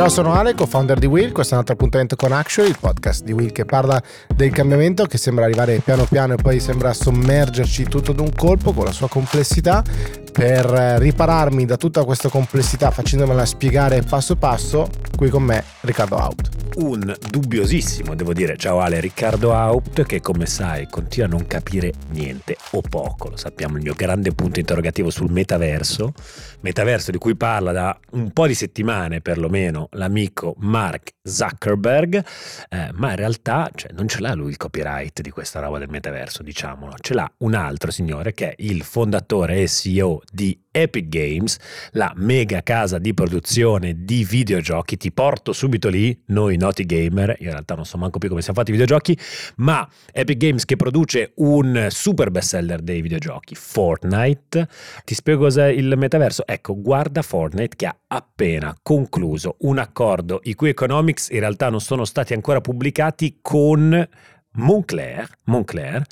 Ciao, sono Ale, co-founder di Will. Questo è un altro appuntamento con Action, il podcast di Will che parla del cambiamento che sembra arrivare piano piano e poi sembra sommergerci tutto d'un colpo con la sua complessità. Per ripararmi da tutta questa complessità facendomela spiegare passo passo, qui con me Riccardo Out un dubbiosissimo, devo dire, ciao Ale Riccardo Haupt, che come sai continua a non capire niente o poco, lo sappiamo, il mio grande punto interrogativo sul metaverso, metaverso di cui parla da un po' di settimane perlomeno l'amico Mark Zuckerberg, eh, ma in realtà cioè, non ce l'ha lui il copyright di questa roba del metaverso, diciamolo, ce l'ha un altro signore che è il fondatore e CEO di Epic Games, la mega casa di produzione di videogiochi. Ti porto subito lì, noi noti gamer, io in realtà non so manco più come siamo fatti i videogiochi, ma Epic Games che produce un super bestseller dei videogiochi, Fortnite. Ti spiego cos'è il metaverso? Ecco, guarda Fortnite che ha appena concluso un accordo i cui economics in realtà non sono stati ancora pubblicati con Moncler, Moncler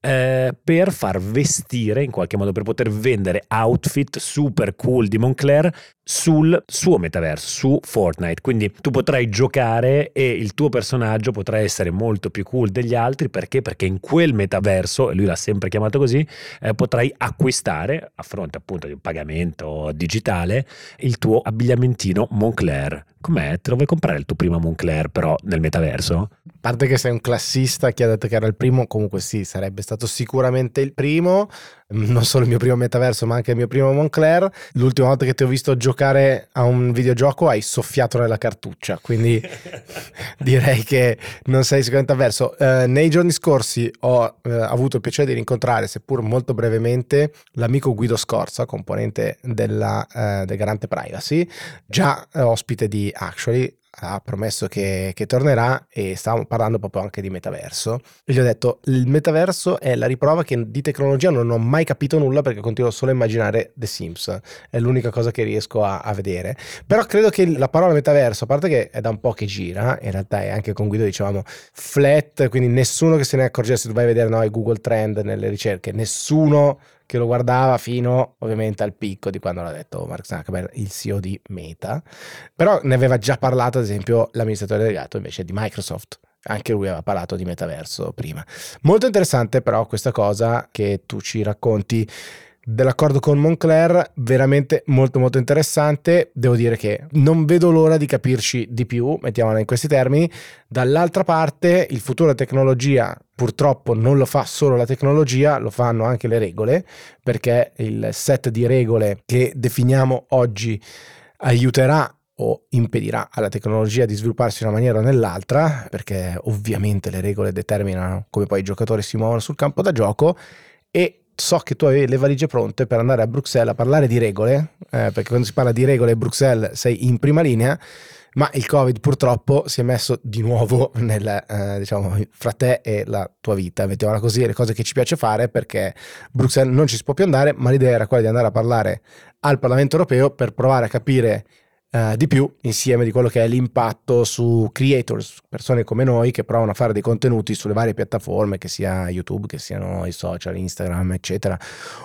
eh, per far vestire in qualche modo, per poter vendere outfit super cool di Moncler sul suo metaverso, su Fortnite. Quindi tu potrai giocare e il tuo personaggio potrà essere molto più cool degli altri perché? Perché in quel metaverso, e lui l'ha sempre chiamato così, eh, potrai acquistare a fronte appunto di un pagamento digitale il tuo abbigliamentino Moncler. Com'è? Te lo vuoi comprare il tuo primo Moncler però nel metaverso? A parte che sei un classista che ha detto che era il primo, comunque sì, sarebbe stato sicuramente il primo, non solo il mio primo metaverso ma anche il mio primo Moncler. L'ultima volta che ti ho visto giocare a un videogioco hai soffiato nella cartuccia, quindi direi che non sei sicuramente avverso. Eh, nei giorni scorsi ho eh, avuto il piacere di rincontrare, seppur molto brevemente, l'amico Guido Scorza, componente della, eh, del Garante Privacy, già eh, ospite di Actually, ha promesso che, che, tornerà e stavamo parlando proprio anche di metaverso. E gli ho detto il metaverso è la riprova che di tecnologia non ho mai capito nulla perché continuo solo a immaginare The Sims. È l'unica cosa che riesco a, a vedere. Però credo che la parola metaverso a parte che è da un po' che gira in realtà è anche con Guido dicevamo flat quindi nessuno che se ne accorgesse tu vai a vedere no, i Google Trend nelle ricerche. Nessuno che lo guardava fino ovviamente al picco di quando l'ha detto Mark Zuckerberg, il CEO di Meta, però ne aveva già parlato ad esempio l'amministratore delegato invece di Microsoft. Anche lui aveva parlato di metaverso prima. Molto interessante però questa cosa che tu ci racconti dell'accordo con Moncler, veramente molto molto interessante. Devo dire che non vedo l'ora di capirci di più, mettiamola in questi termini. Dall'altra parte, il futuro della tecnologia purtroppo non lo fa solo la tecnologia, lo fanno anche le regole, perché il set di regole che definiamo oggi aiuterà o impedirà alla tecnologia di svilupparsi in una maniera o nell'altra, perché ovviamente le regole determinano come poi i giocatori si muovono sul campo da gioco e so che tu avevi le valigie pronte per andare a Bruxelles a parlare di regole, eh, perché quando si parla di regole a Bruxelles sei in prima linea, ma il Covid purtroppo si è messo di nuovo nel, eh, diciamo, fra te e la tua vita, mettiamola così, le cose che ci piace fare perché Bruxelles non ci si può più andare, ma l'idea era quella di andare a parlare al Parlamento europeo per provare a capire Uh, di più insieme di quello che è l'impatto su creators, persone come noi che provano a fare dei contenuti sulle varie piattaforme, che sia YouTube, che siano i social, Instagram, eccetera,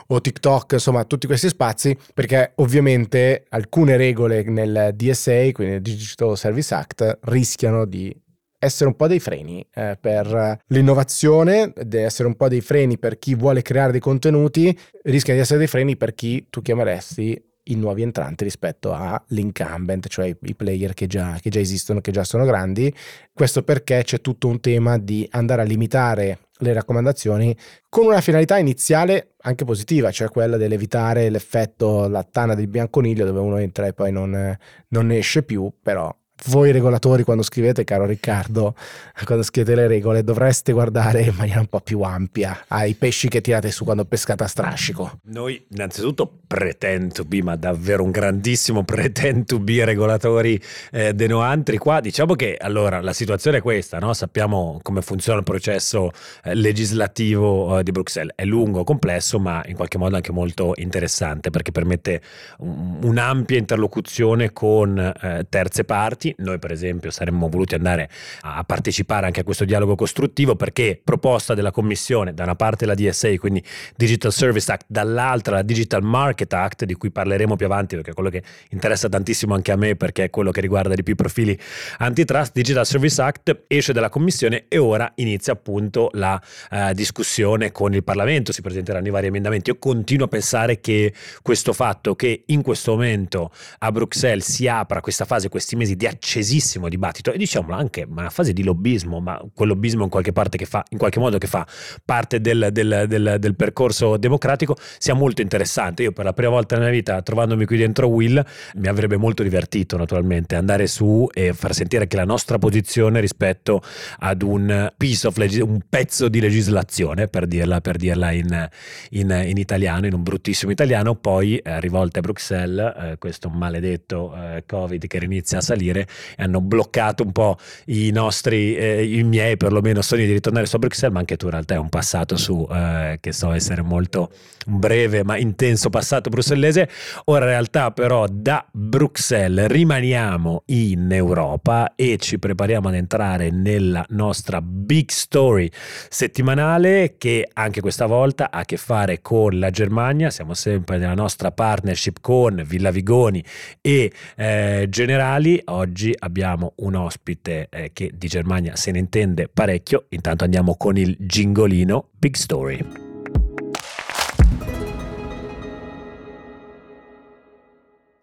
o TikTok, insomma, tutti questi spazi, perché ovviamente alcune regole nel DSA, quindi nel Digital Service Act, rischiano di essere un po' dei freni eh, per l'innovazione, deve essere un po' dei freni per chi vuole creare dei contenuti, rischia di essere dei freni per chi tu chiameresti i nuovi entranti rispetto all'incumbent, cioè i player che già, che già esistono, che già sono grandi. Questo perché c'è tutto un tema di andare a limitare le raccomandazioni con una finalità iniziale anche positiva, cioè quella dell'evitare l'effetto la tana del bianconiglio dove uno entra e poi non, non esce più, però voi regolatori quando scrivete, caro Riccardo, quando scrivete le regole dovreste guardare in maniera un po' più ampia ai pesci che tirate su quando pescate a strascico. Noi innanzitutto pretend to ma davvero un grandissimo pretend to regolatori eh, denoantri qua. Diciamo che allora la situazione è questa, no? sappiamo come funziona il processo eh, legislativo eh, di Bruxelles. È lungo, complesso, ma in qualche modo anche molto interessante perché permette un, un'ampia interlocuzione con eh, terze parti avanti. Noi per esempio saremmo voluti andare a partecipare anche a questo dialogo costruttivo perché proposta della Commissione, da una parte la DSA, quindi Digital Service Act, dall'altra la Digital Market Act, di cui parleremo più avanti perché è quello che interessa tantissimo anche a me perché è quello che riguarda di più i profili antitrust, Digital Service Act esce dalla Commissione e ora inizia appunto la uh, discussione con il Parlamento, si presenteranno i vari emendamenti. Io continuo a pensare che questo fatto che in questo momento a Bruxelles si apra questa fase, questi mesi di accesissimo dibattito e diciamolo anche una fase di lobbismo, ma quel lobbismo in qualche parte che fa, in qualche modo che fa parte del, del, del, del percorso democratico, sia molto interessante. Io per la prima volta nella vita, trovandomi qui dentro Will, mi avrebbe molto divertito naturalmente andare su e far sentire che la nostra posizione rispetto ad un legis- un pezzo di legislazione, per dirla, per dirla in, in, in, italiano, in un bruttissimo italiano, poi eh, rivolte a Bruxelles, eh, questo maledetto eh, Covid che inizia a salire, hanno bloccato un po' i nostri, eh, i miei perlomeno sogni di ritornare su Bruxelles, ma anche tu in realtà è un passato su, eh, che so essere molto breve ma intenso passato bruxellese. Ora in realtà però da Bruxelles rimaniamo in Europa e ci prepariamo ad entrare nella nostra big story settimanale che anche questa volta ha a che fare con la Germania. Siamo sempre nella nostra partnership con Villa Vigoni e eh, Generali. Oggi abbiamo un ospite eh, che di Germania se ne intende parecchio. Intanto andiamo con il gingolino Big Story.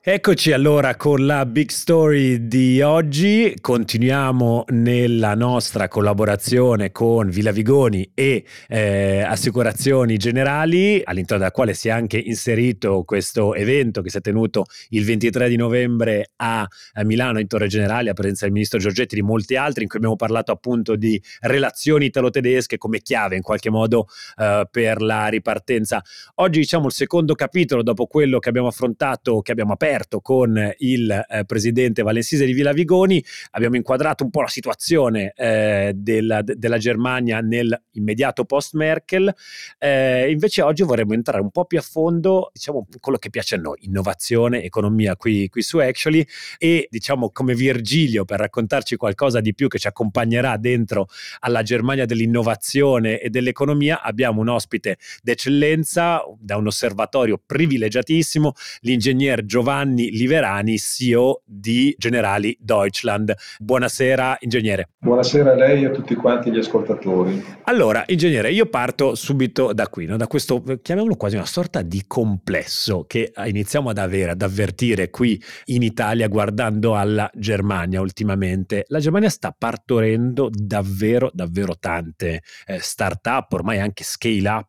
Eccoci allora con la big story di oggi, continuiamo nella nostra collaborazione con Villa Vigoni e eh, Assicurazioni Generali, all'interno della quale si è anche inserito questo evento che si è tenuto il 23 di novembre a, a Milano in Torre Generale a presenza del ministro Giorgetti e di molti altri in cui abbiamo parlato appunto di relazioni italo-tedesche come chiave in qualche modo eh, per la ripartenza. Oggi diciamo il secondo capitolo dopo quello che abbiamo affrontato, che abbiamo aperto aperto con il eh, presidente Valensise di Villa Vigoni, abbiamo inquadrato un po' la situazione eh, della, della, Germania nell'immediato post Merkel, eh, invece oggi vorremmo entrare un po' più a fondo, diciamo, quello che piace a noi, innovazione, economia qui, qui su Actually. E diciamo come Virgilio per raccontarci qualcosa di più che ci accompagnerà dentro alla Germania dell'innovazione e dell'economia, abbiamo un ospite d'eccellenza da un osservatorio privilegiatissimo, l'ingegner Giovanni Giovanni Liverani, CEO di Generali Deutschland. Buonasera, ingegnere. Buonasera a lei e a tutti quanti gli ascoltatori. Allora, ingegnere, io parto subito da qui, no? da questo, chiamiamolo quasi una sorta di complesso che iniziamo ad avere, ad avvertire qui in Italia guardando alla Germania ultimamente. La Germania sta partorendo davvero, davvero tante eh, start-up, ormai anche scale-up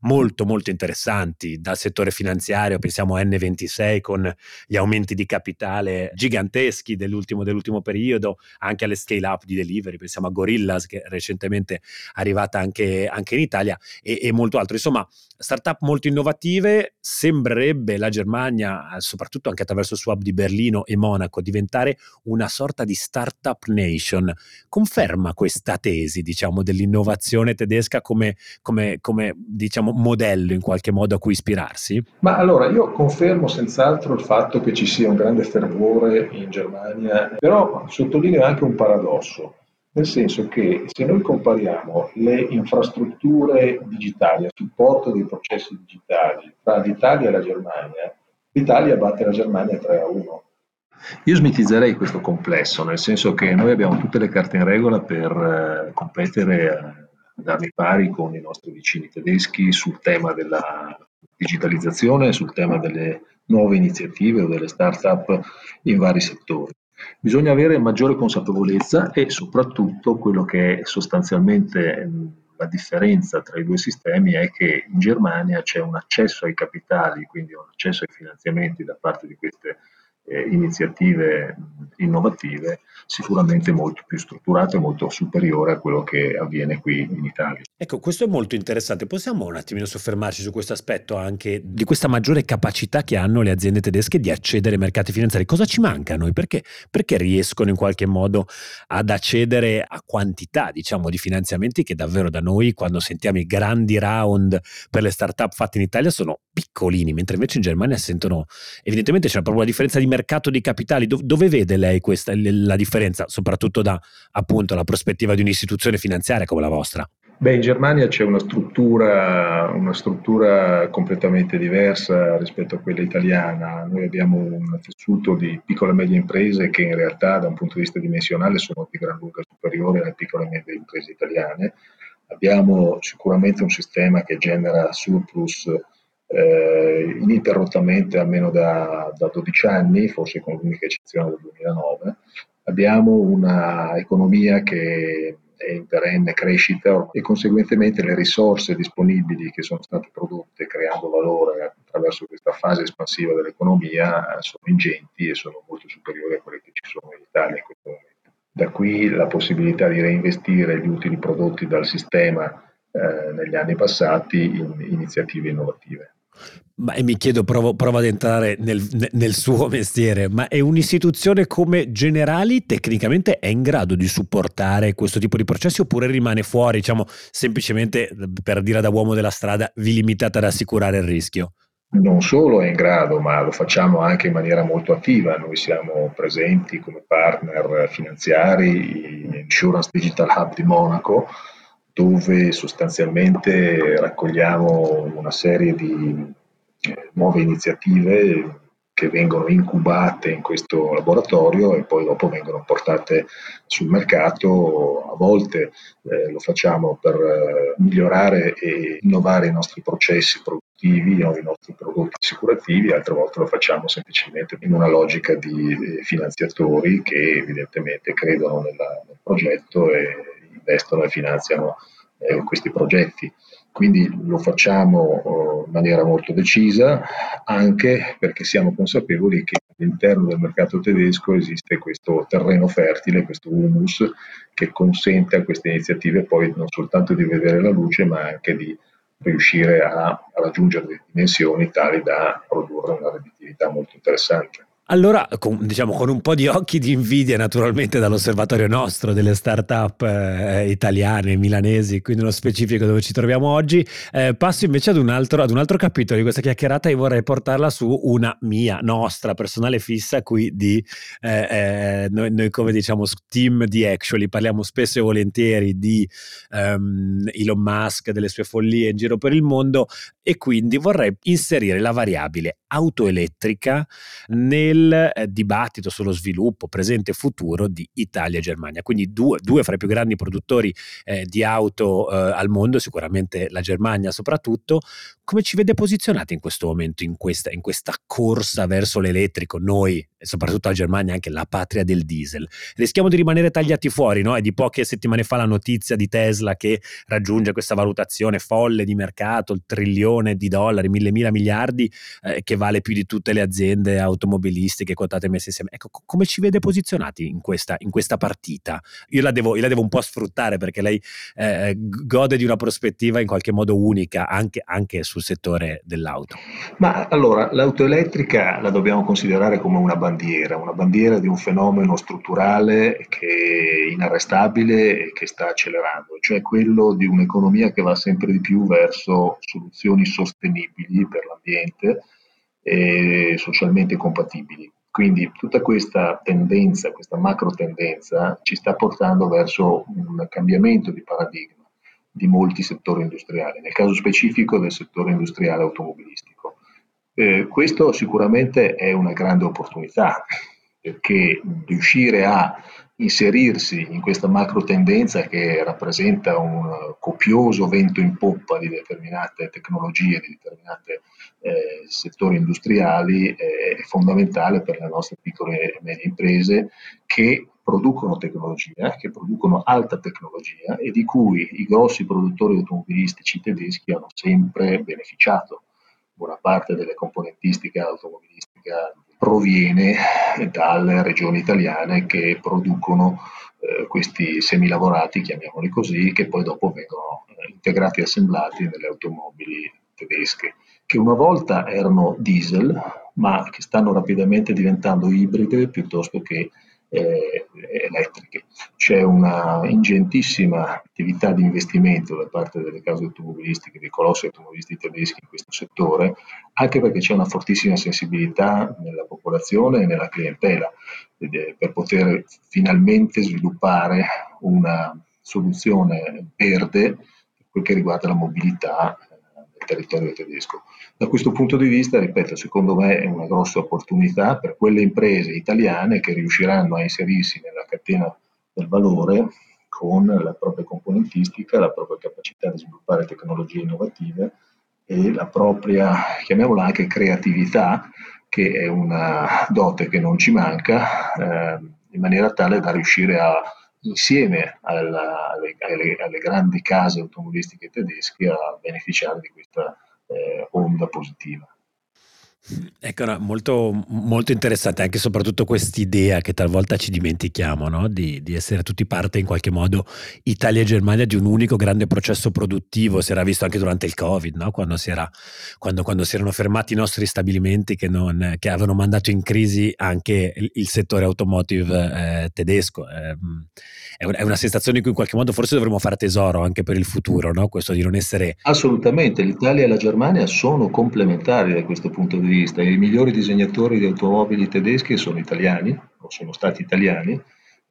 molto, molto interessanti dal settore finanziario, pensiamo a N26 con gli aumenti di capitale giganteschi dell'ultimo, dell'ultimo periodo, anche alle scale up di delivery, pensiamo a Gorillas che è recentemente arrivata anche, anche in Italia e, e molto altro. Insomma, startup molto innovative, sembrerebbe la Germania, soprattutto anche attraverso il hub di Berlino e Monaco, diventare una sorta di startup nation. Conferma questa tesi, diciamo, dell'innovazione tedesca come, come, come diciamo, modello in qualche modo a cui ispirarsi? Ma allora, io confermo senz'altro il fatto che ci sia un grande fervore in Germania, però sottolineo anche un paradosso nel senso che se noi compariamo le infrastrutture digitali a supporto dei processi digitali tra l'Italia e la Germania, l'Italia batte la Germania 3 a 1. Io smitizzerei questo complesso, nel senso che noi abbiamo tutte le carte in regola per eh, competere ad pari con i nostri vicini tedeschi sul tema della digitalizzazione, sul tema delle nuove iniziative o delle start-up in vari settori. Bisogna avere maggiore consapevolezza e soprattutto quello che è sostanzialmente la differenza tra i due sistemi è che in Germania c'è un accesso ai capitali, quindi un accesso ai finanziamenti da parte di queste iniziative innovative sicuramente molto più strutturato e molto superiore a quello che avviene qui in Italia. Ecco, questo è molto interessante. Possiamo un attimino soffermarci su questo aspetto anche di questa maggiore capacità che hanno le aziende tedesche di accedere ai mercati finanziari? Cosa ci manca a noi? Perché, perché riescono in qualche modo ad accedere a quantità, diciamo, di finanziamenti che davvero da noi, quando sentiamo i grandi round per le start-up fatte in Italia, sono piccolini, mentre invece in Germania sentono, evidentemente c'è una differenza di mercato di capitali. Do- dove vede lei questa, la differenza, soprattutto da appunto la prospettiva di un'istituzione finanziaria come la vostra? Beh, in Germania c'è una struttura, una struttura completamente diversa rispetto a quella italiana. Noi abbiamo un tessuto di piccole e medie imprese che in realtà da un punto di vista dimensionale sono di gran lunga superiori alle piccole e medie imprese italiane. Abbiamo sicuramente un sistema che genera surplus eh, ininterrottamente almeno da, da 12 anni, forse con l'unica eccezione del 2009. Abbiamo un'economia che è in perenne crescita e conseguentemente le risorse disponibili che sono state prodotte creando valore attraverso questa fase espansiva dell'economia sono ingenti e sono molto superiori a quelle che ci sono in Italia in questo momento. Da qui la possibilità di reinvestire gli utili prodotti dal sistema eh, negli anni passati in iniziative innovative. Ma mi chiedo, provo, provo ad entrare nel, nel, suo mestiere, ma è un'istituzione come Generali tecnicamente è in grado di supportare questo tipo di processi oppure rimane fuori, diciamo, semplicemente per dire da uomo della strada, vi limitate ad assicurare il rischio? Non solo è in grado, ma lo facciamo anche in maniera molto attiva. Noi siamo presenti come partner finanziari in Insurance Digital Hub di Monaco, dove sostanzialmente raccogliamo una serie di eh, nuove iniziative che vengono incubate in questo laboratorio e poi dopo vengono portate sul mercato. A volte eh, lo facciamo per eh, migliorare e innovare i nostri processi produttivi o i nostri prodotti assicurativi, altre volte lo facciamo semplicemente in una logica di eh, finanziatori che evidentemente credono nella, nel progetto e investono e finanziano eh, questi progetti. Quindi lo facciamo oh, in maniera molto decisa, anche perché siamo consapevoli che all'interno del mercato tedesco esiste questo terreno fertile, questo humus, che consente a queste iniziative poi non soltanto di vedere la luce, ma anche di riuscire a raggiungere dimensioni tali da produrre una redditività molto interessante. Allora, con, diciamo con un po' di occhi di invidia naturalmente dall'osservatorio nostro delle start-up eh, italiane, milanesi, quindi nello specifico dove ci troviamo oggi, eh, passo invece ad un, altro, ad un, altro, capitolo di questa chiacchierata e vorrei portarla su una mia, nostra, personale fissa qui di eh, eh noi, noi, come diciamo team di Actually, parliamo spesso e volentieri di um, Elon Musk, delle sue follie in giro per il mondo e quindi vorrei inserire la variabile auto elettrica nel del eh, dibattito sullo sviluppo presente e futuro di Italia e Germania. Quindi due, due fra i più grandi produttori eh, di auto eh, al mondo, sicuramente la Germania soprattutto. Come ci vede posizionati in questo momento, in questa, in questa corsa verso l'elettrico, noi e soprattutto la Germania, anche la patria del diesel? Rischiamo di rimanere tagliati fuori, no? È di poche settimane fa la notizia di Tesla che raggiunge questa valutazione folle di mercato, il trilione di dollari, mille mila miliardi, eh, che vale più di tutte le aziende automobilistiche statistiche quotate messe insieme. Ecco, come ci vede posizionati in questa, in questa partita? Io la, devo, io la, devo, un po' sfruttare perché lei eh, gode di una prospettiva in qualche modo unica anche, anche sul settore dell'auto. Ma allora, l'auto elettrica la dobbiamo considerare come una bandiera, una bandiera di un fenomeno strutturale che è inarrestabile e che sta accelerando, cioè quello di un'economia che va sempre di più verso soluzioni sostenibili per l'ambiente e socialmente compatibili. Quindi tutta questa tendenza, questa macro tendenza ci sta portando verso un cambiamento di paradigma di molti settori industriali, nel caso specifico del settore industriale automobilistico. Eh, questo sicuramente è una grande opportunità perché riuscire a inserirsi in questa macro tendenza che rappresenta un copioso vento in poppa di determinate tecnologie, di determinati eh, settori industriali, eh, è fondamentale per le nostre piccole e medie imprese che producono tecnologia, che producono alta tecnologia e di cui i grossi produttori automobilistici tedeschi hanno sempre beneficiato. Buona parte delle componentistiche automobilistica proviene dalle regioni italiane che producono eh, questi semilavorati, chiamiamoli così, che poi dopo vengono eh, integrati e assemblati nelle automobili tedesche, che una volta erano diesel, ma che stanno rapidamente diventando ibride piuttosto che elettriche. C'è una ingentissima attività di investimento da parte delle case automobilistiche, dei colossi automobilisti tedeschi in questo settore, anche perché c'è una fortissima sensibilità nella popolazione e nella clientela per poter finalmente sviluppare una soluzione verde per quel che riguarda la mobilità territorio tedesco. Da questo punto di vista, ripeto, secondo me è una grossa opportunità per quelle imprese italiane che riusciranno a inserirsi nella catena del valore con la propria componentistica, la propria capacità di sviluppare tecnologie innovative e la propria, chiamiamola anche creatività, che è una dote che non ci manca, eh, in maniera tale da riuscire a, insieme alla, alle, alle, alle grandi case automobilistiche tedesche a beneficiare di questa eh, onda positiva. Ecco, no, molto, molto, interessante anche e soprattutto quest'idea che talvolta ci dimentichiamo, no? di, di, essere tutti parte in qualche modo Italia e Germania di un unico grande processo produttivo. Si era visto anche durante il Covid, no? quando, si era, quando, quando, si erano fermati i nostri stabilimenti che, non, che avevano mandato in crisi anche il, il settore automotive eh, tedesco. Eh, è, una, è, una sensazione in cui in qualche modo forse dovremmo fare tesoro anche per il futuro, questo di non essere... Assolutamente, l'Italia e la Germania sono complementari da questo punto di vista vista, i migliori disegnatori di automobili tedeschi sono italiani, o sono stati italiani,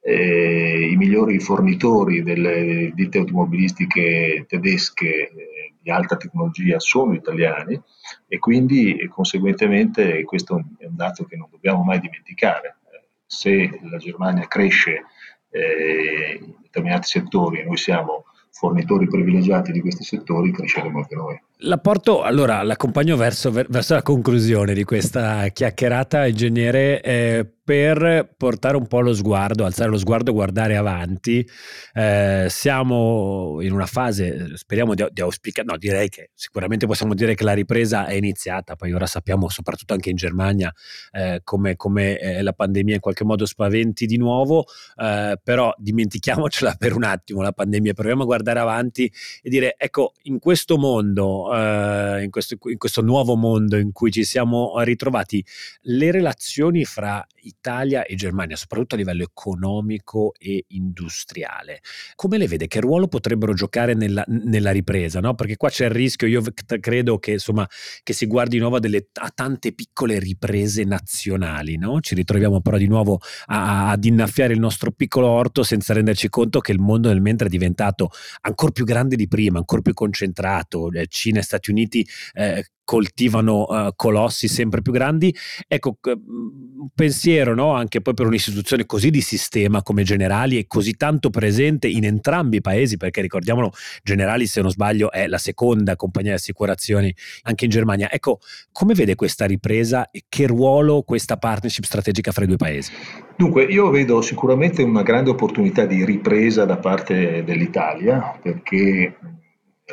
eh, i migliori fornitori delle ditte automobilistiche tedesche eh, di alta tecnologia sono italiani e quindi e conseguentemente questo è un dato che non dobbiamo mai dimenticare. Se la Germania cresce eh, in determinati settori e noi siamo fornitori privilegiati di questi settori, cresceremo anche noi. La porto, allora, l'accompagno verso, verso la conclusione di questa chiacchierata, ingegnere. Eh, per portare un po' lo sguardo, alzare lo sguardo guardare avanti. Eh, siamo in una fase, speriamo di, di auspicare, no direi che sicuramente possiamo dire che la ripresa è iniziata, poi ora sappiamo soprattutto anche in Germania eh, come, come eh, la pandemia in qualche modo spaventi di nuovo, eh, però dimentichiamocela per un attimo la pandemia, proviamo a guardare avanti e dire ecco in questo mondo, eh, in questo, in questo nuovo mondo in cui ci siamo ritrovati, le relazioni fra Italia e Germania, soprattutto a livello economico e industriale. Come le vede? Che ruolo potrebbero giocare nella, nella ripresa? No? Perché qua c'è il rischio, io credo che, insomma, che si guardi di nuovo a, delle, a tante piccole riprese nazionali, no? ci ritroviamo però di nuovo a, ad innaffiare il nostro piccolo orto senza renderci conto che il mondo nel mentre è diventato ancora più grande di prima, ancora più concentrato, eh, Cina e Stati Uniti eh, coltivano uh, colossi sempre più grandi. Ecco, un pensiero no? anche poi per un'istituzione così di sistema come Generali e così tanto presente in entrambi i paesi, perché ricordiamolo, Generali se non sbaglio è la seconda compagnia di assicurazioni anche in Germania. Ecco, come vede questa ripresa e che ruolo questa partnership strategica fra i due paesi? Dunque, io vedo sicuramente una grande opportunità di ripresa da parte dell'Italia, perché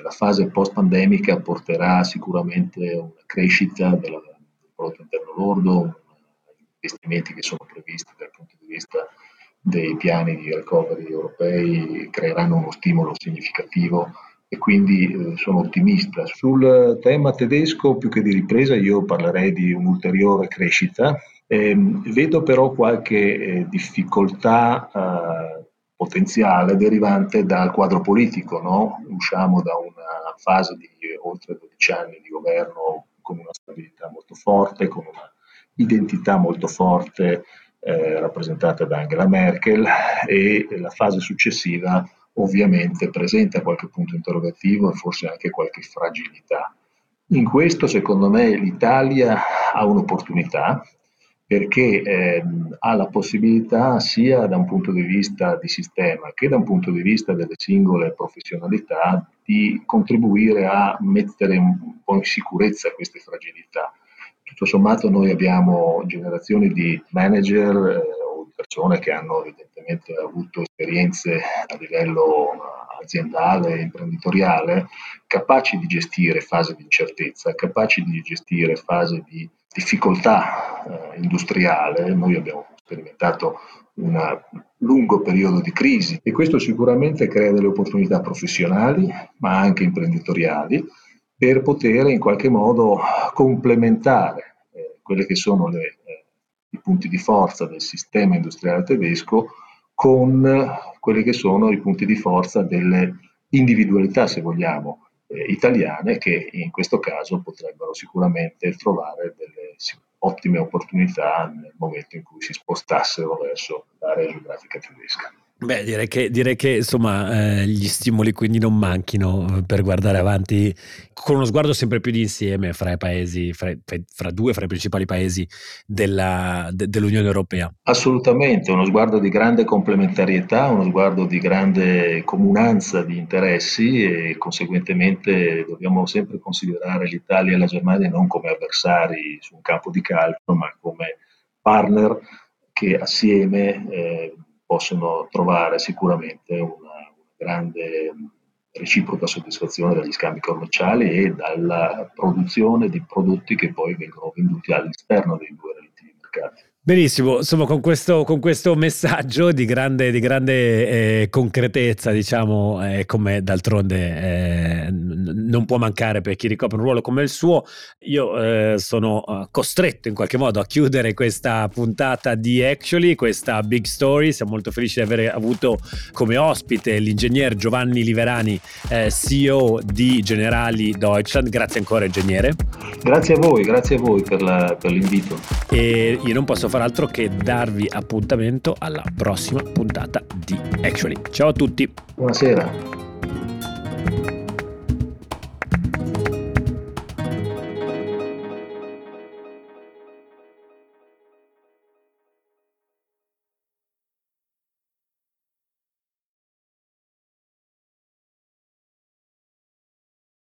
la fase post-pandemica porterà sicuramente una crescita del prodotto interno lordo, investimenti che sono previsti dal punto di vista dei piani di recovery europei creeranno uno stimolo significativo e quindi eh, sono ottimista. Sul tema tedesco, più che di ripresa, io parlerei di un'ulteriore crescita. Eh, vedo però qualche eh, difficoltà eh, potenziale derivante dal quadro politico. No? Usciamo da una fase di oltre 12 anni di governo con una stabilità molto forte, con una identità molto forte eh, rappresentata da Angela Merkel e la fase successiva ovviamente presenta qualche punto interrogativo e forse anche qualche fragilità. In questo, secondo me, l'Italia ha un'opportunità perché ehm, ha la possibilità sia da un punto di vista di sistema che da un punto di vista delle singole professionalità di contribuire a mettere un po' in sicurezza queste fragilità. Tutto sommato noi abbiamo generazioni di manager eh, persone che hanno evidentemente avuto esperienze a livello aziendale, imprenditoriale, capaci di gestire fasi di incertezza, capaci di gestire fasi di difficoltà eh, industriale, noi abbiamo sperimentato un lungo periodo di crisi e questo sicuramente crea delle opportunità professionali ma anche imprenditoriali per poter in qualche modo complementare eh, quelle che sono le, eh, punti di forza del sistema industriale tedesco con quelli che sono i punti di forza delle individualità, se vogliamo, eh, italiane che in questo caso potrebbero sicuramente trovare delle ottime opportunità nel momento in cui si spostassero verso l'area geografica tedesca. Beh, direi che, direi che insomma eh, gli stimoli quindi non manchino per guardare avanti con uno sguardo sempre più di insieme fra i paesi, fra, fra due, fra i principali paesi della, de, dell'Unione Europea. Assolutamente, uno sguardo di grande complementarietà, uno sguardo di grande comunanza di interessi e conseguentemente dobbiamo sempre considerare l'Italia e la Germania non come avversari su un campo di calcio, ma come partner che assieme eh, possono trovare sicuramente una, una grande reciproca soddisfazione dagli scambi commerciali e dalla produzione di prodotti che poi vengono venduti all'esterno dei due relativi mercati. Benissimo, insomma con questo, con questo messaggio di grande, di grande eh, concretezza, diciamo, eh, come d'altronde eh, n- non può mancare per chi ricopre un ruolo come il suo, io eh, sono eh, costretto in qualche modo a chiudere questa puntata di Actually, questa big story. Siamo molto felici di aver avuto come ospite l'ingegner Giovanni Liverani, eh, CEO di Generali Deutschland. Grazie ancora ingegnere. Grazie a voi, grazie a voi per, la, per l'invito. E io non posso far altro che darvi appuntamento alla prossima puntata di Actually. Ciao a tutti. Buonasera.